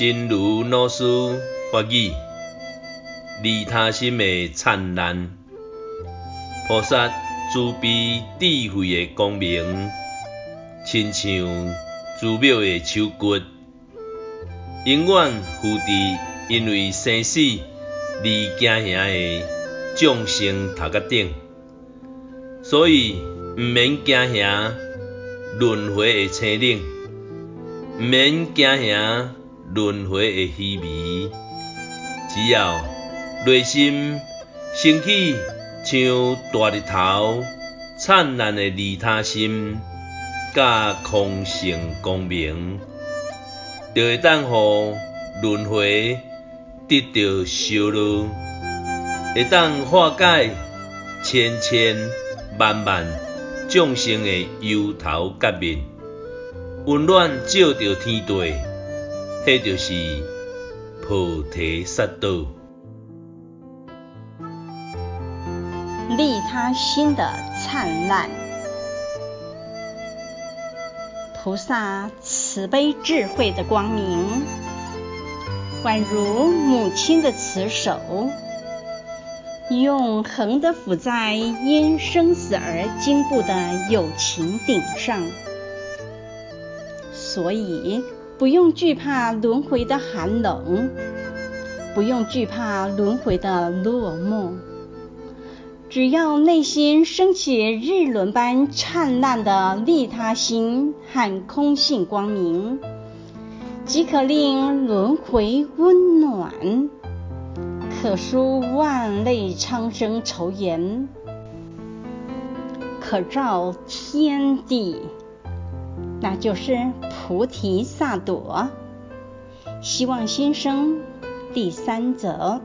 真如老师法语，利他心的灿烂，菩萨慈悲智慧的光明，亲像寺庙的树骨，永远扶持因为生死而惊吓的众生头壳顶，所以毋免惊吓轮回的青冷，毋免惊吓轮回的虚迷，只要内心升起像大日头灿烂的利他心，甲空性光明，就会当互轮回得到烧脑，会当化解千千万万众生的忧头结面，温暖照着天地，迄就是菩提萨埵。利他心的灿烂，菩萨慈悲智慧的光明，宛如母亲的慈手，永恒的抚在因生死而经步的友情顶上，所以不用惧怕轮回的寒冷，不用惧怕轮回的落寞。只要内心升起日轮般灿烂的利他心和空性光明，即可令轮回温暖，可纾万类苍生愁颜，可照天地，那就是菩提萨埵。希望新生第三则。